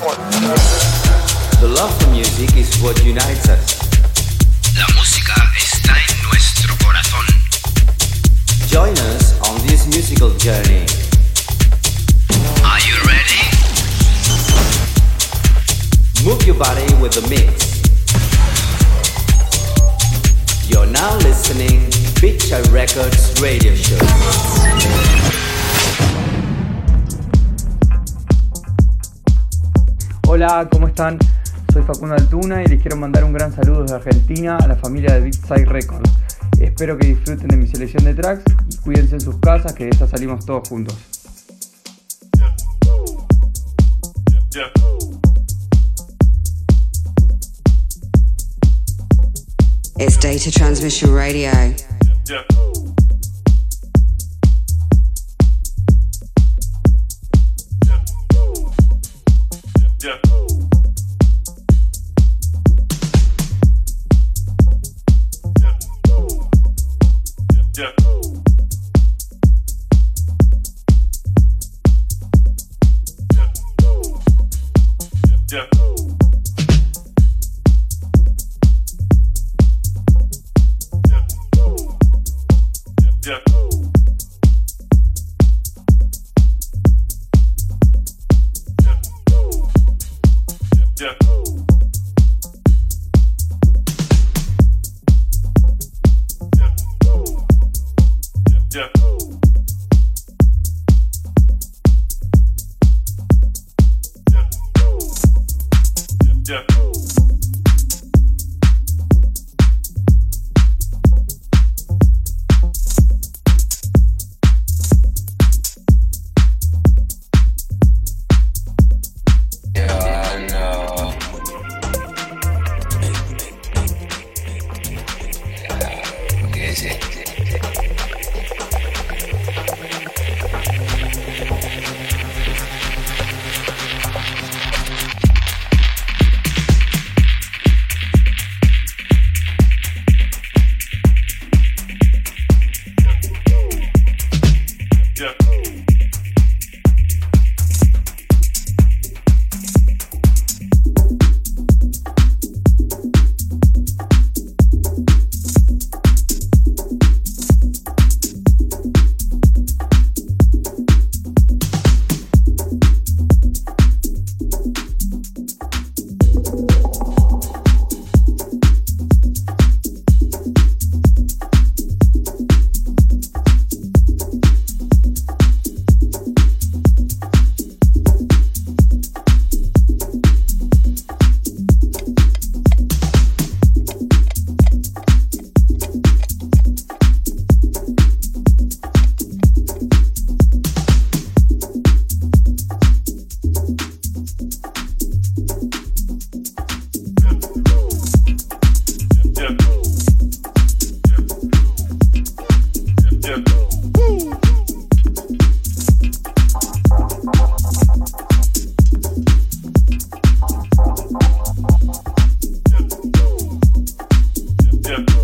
The love for music is what unites us. La música está en nuestro corazón. Join us on this musical journey. Are you ready? Move your body with the mix. You're now listening Beachside Records Radio Show. Hola, ¿cómo están? Soy Facundo Altuna y les quiero mandar un gran saludo desde Argentina a la familia de Big Side Records. Espero que disfruten de mi selección de tracks y cuídense en sus casas que de esta salimos todos juntos. Data Transmission Radio. Yeah. Yeah.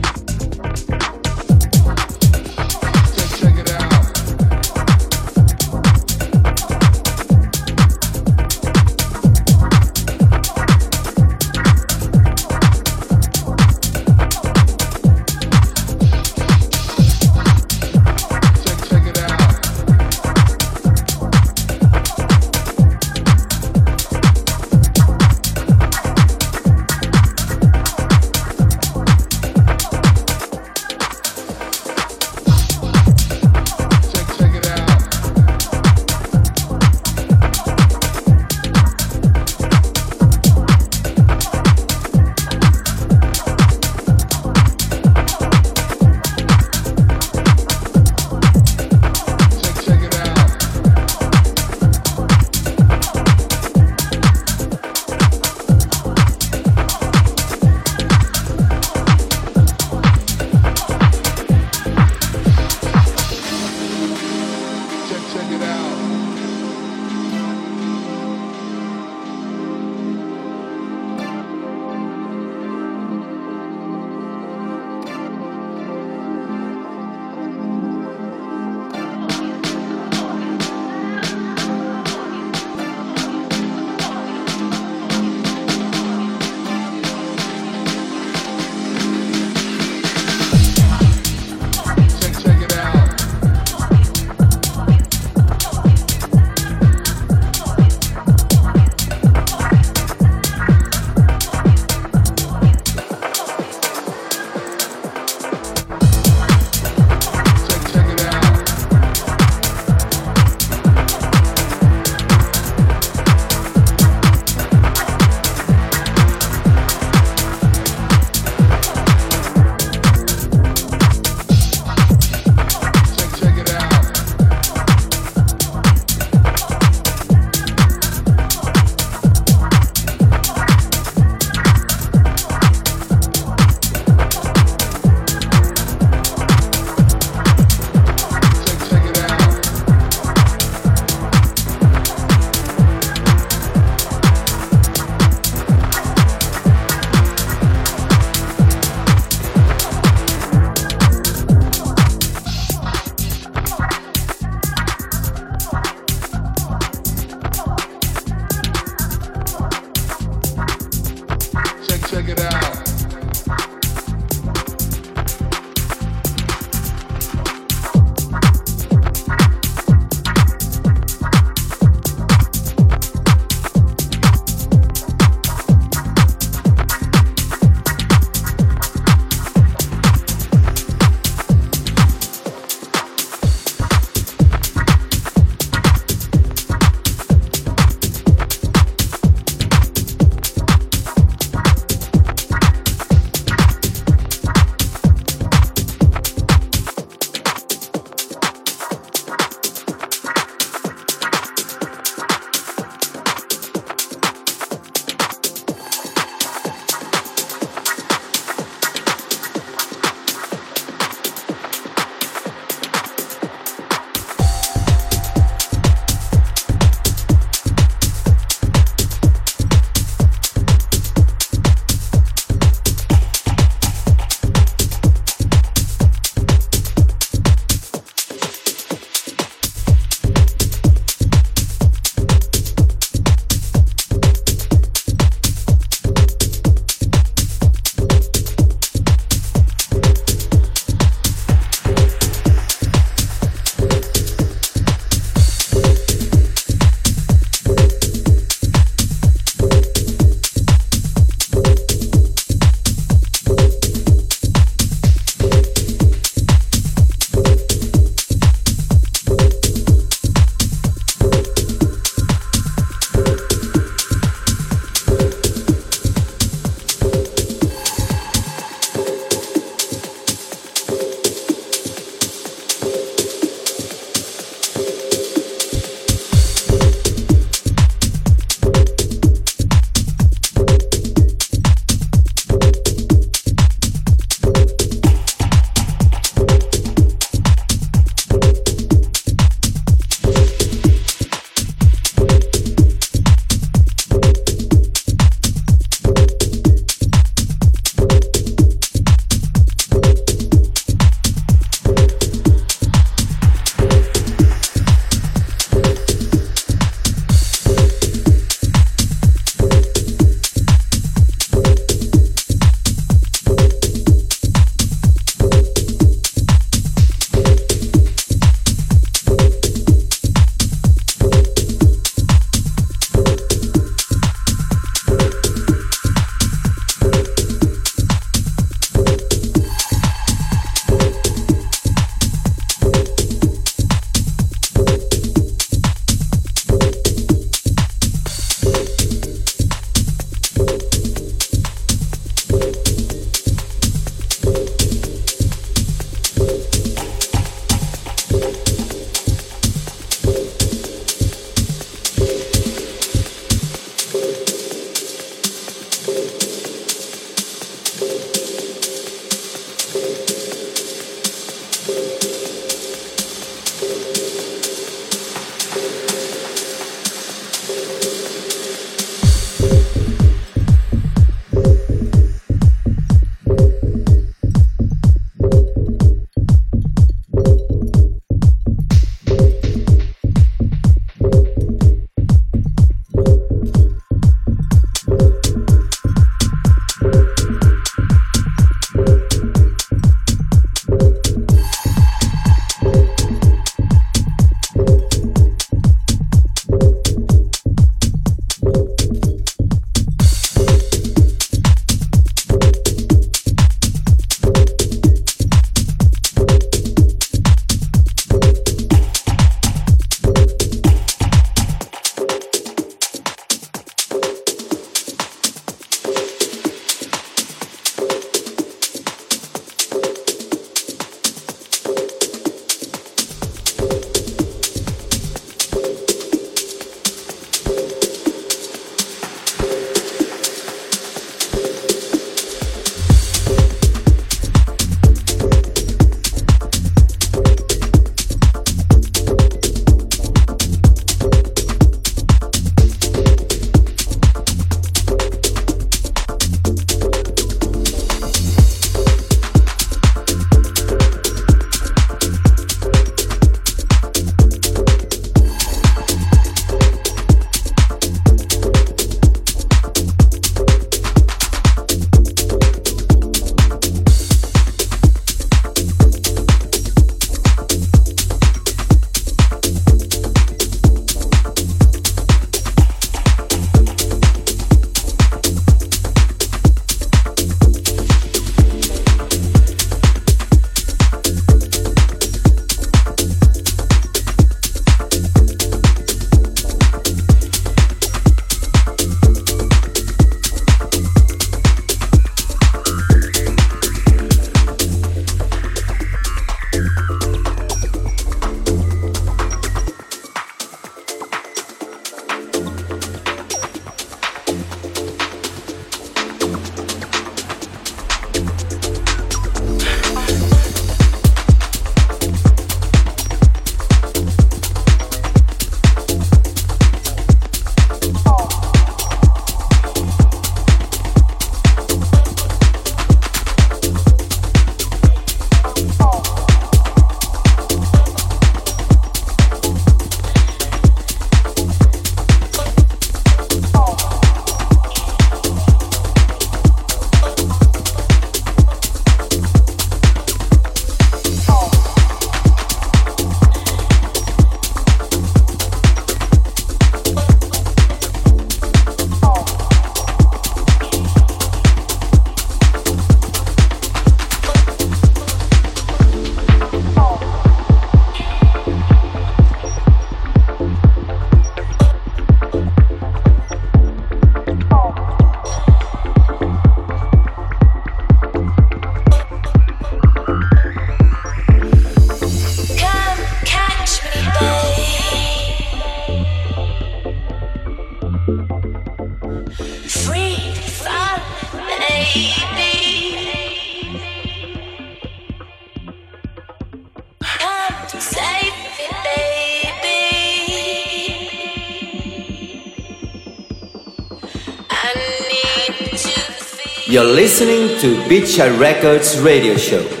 You're listening to Beach Records Radio Show.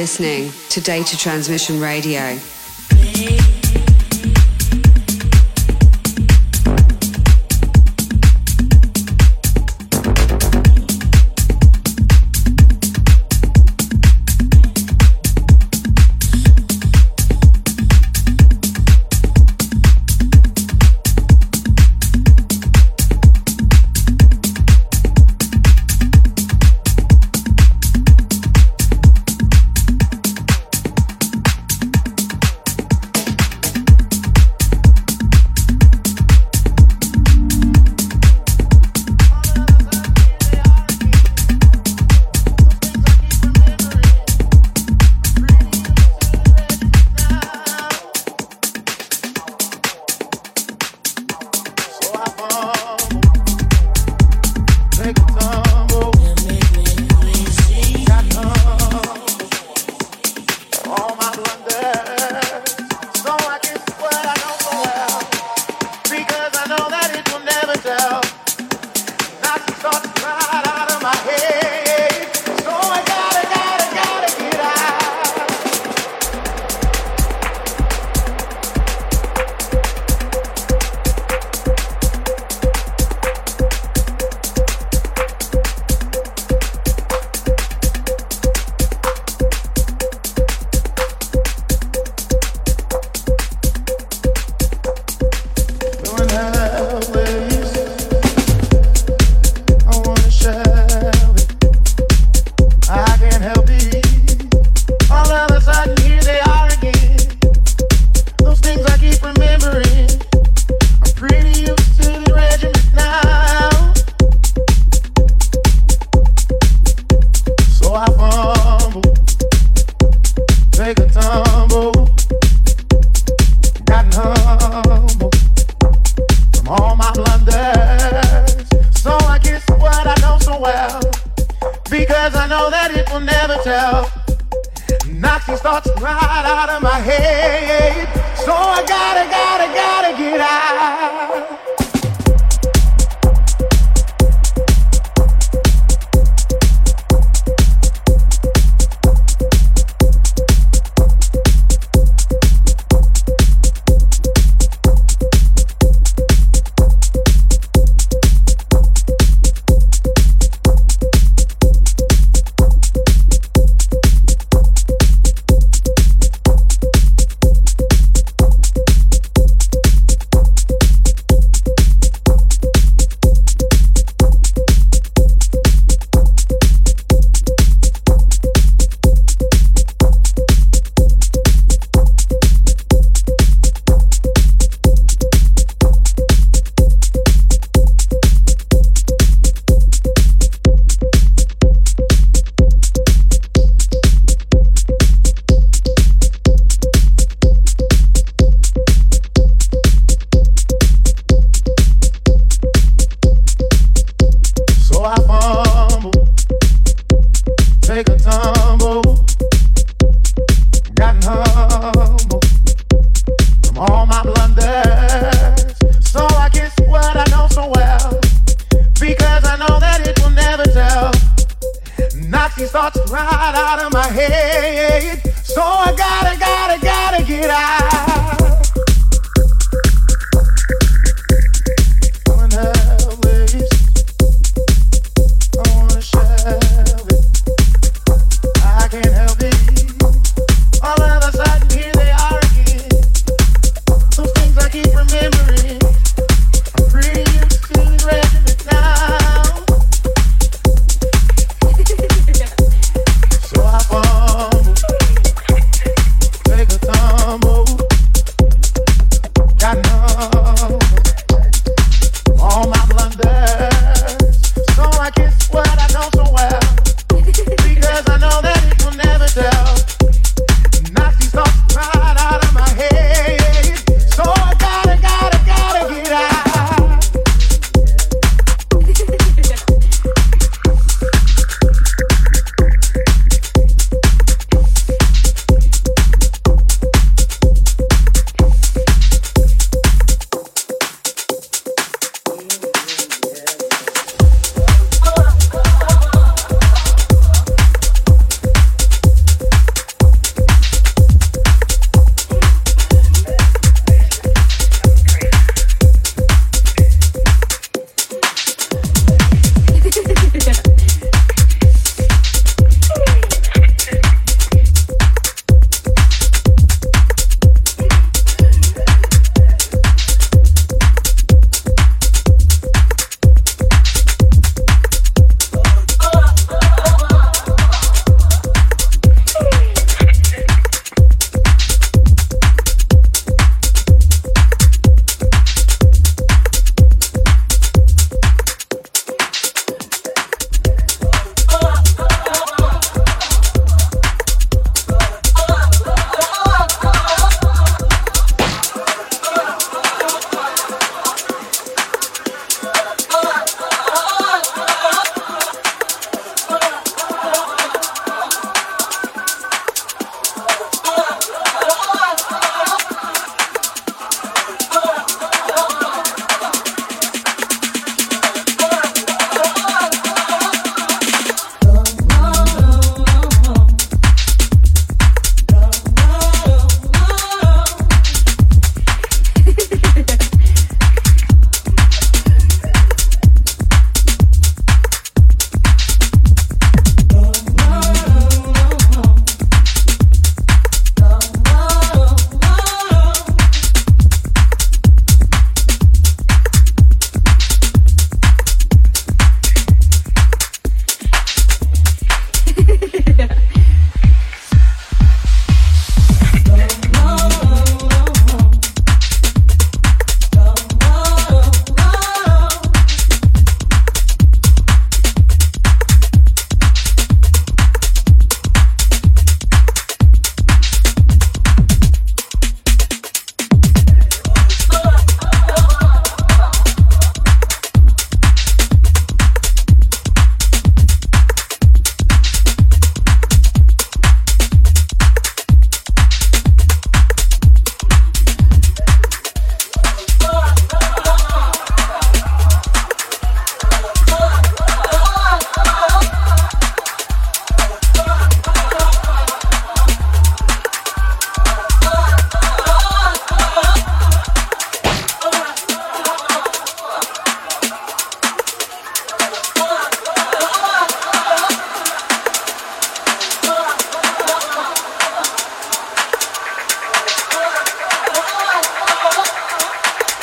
Listening to Data Transmission Radio.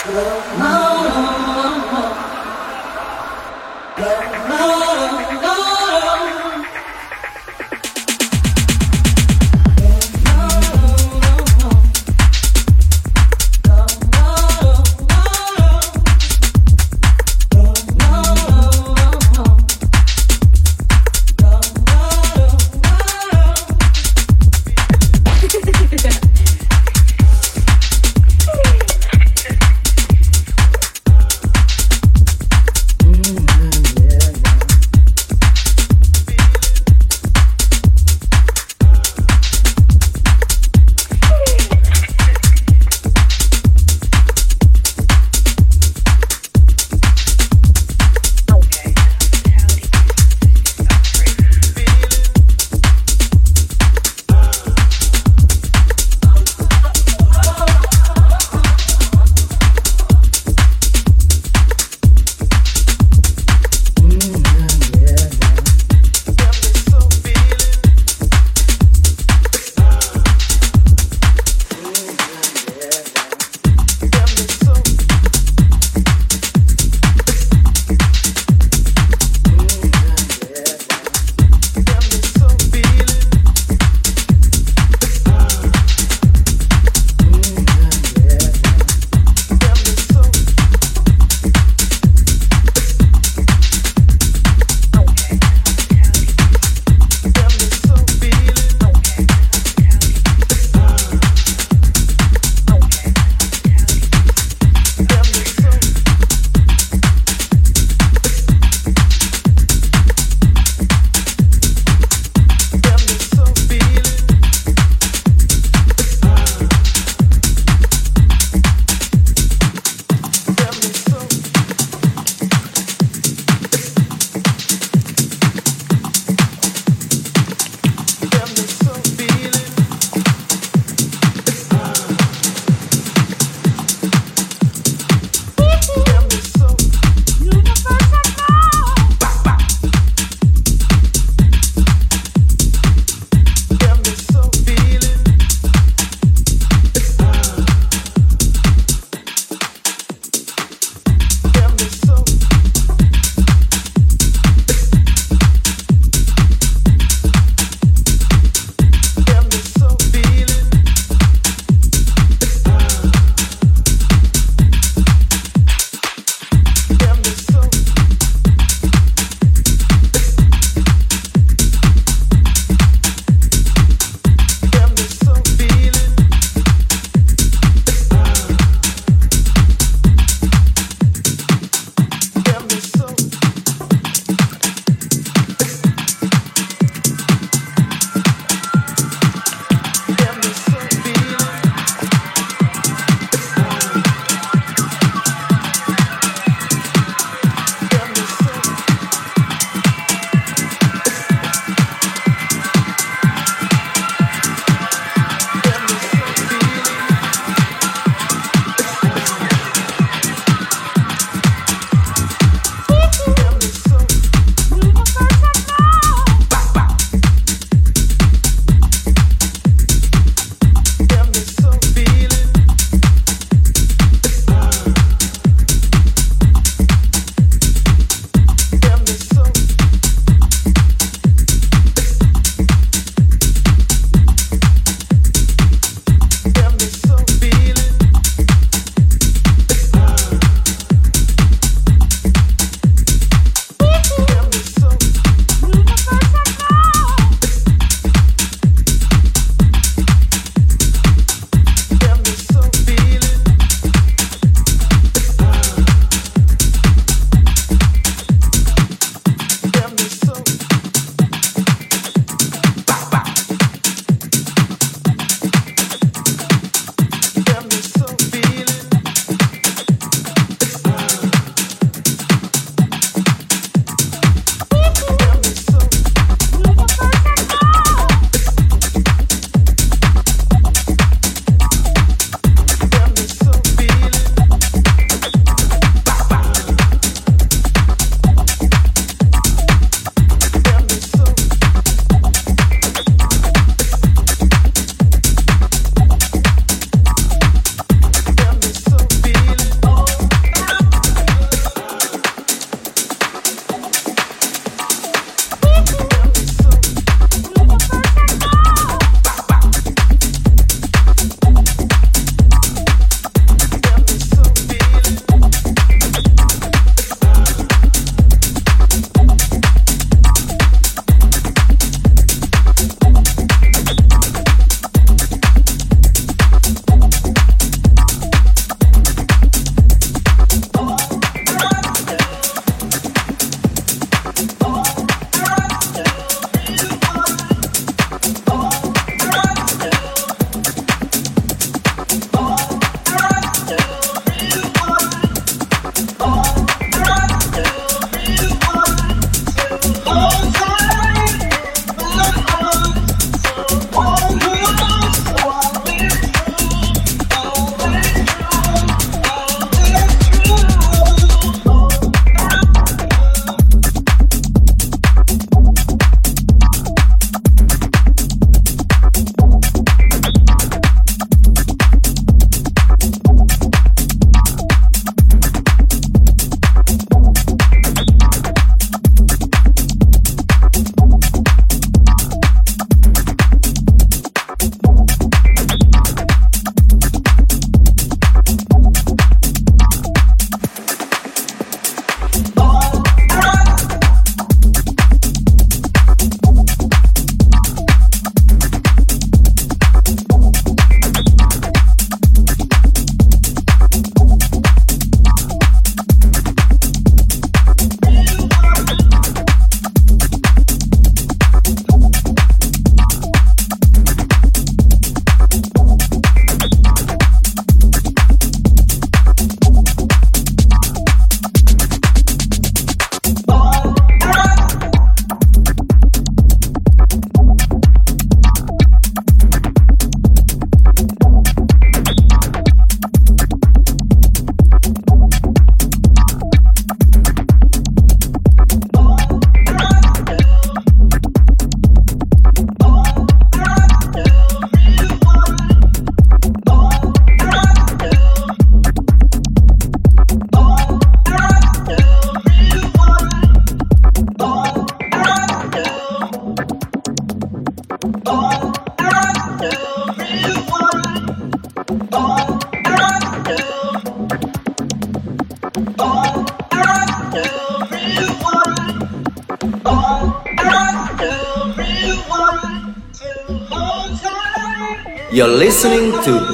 No.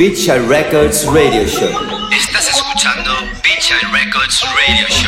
Beach Records Radio Show. Estás escuchando Beach Records Radio Show.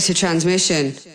Data transmission.